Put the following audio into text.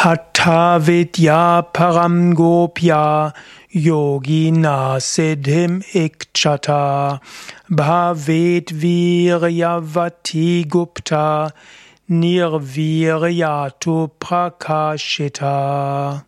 Hatha Vidya Param Gopya Yogina Siddhim Ikchata Bhavet Viryavati Gupta Nirviryatu Prakashita.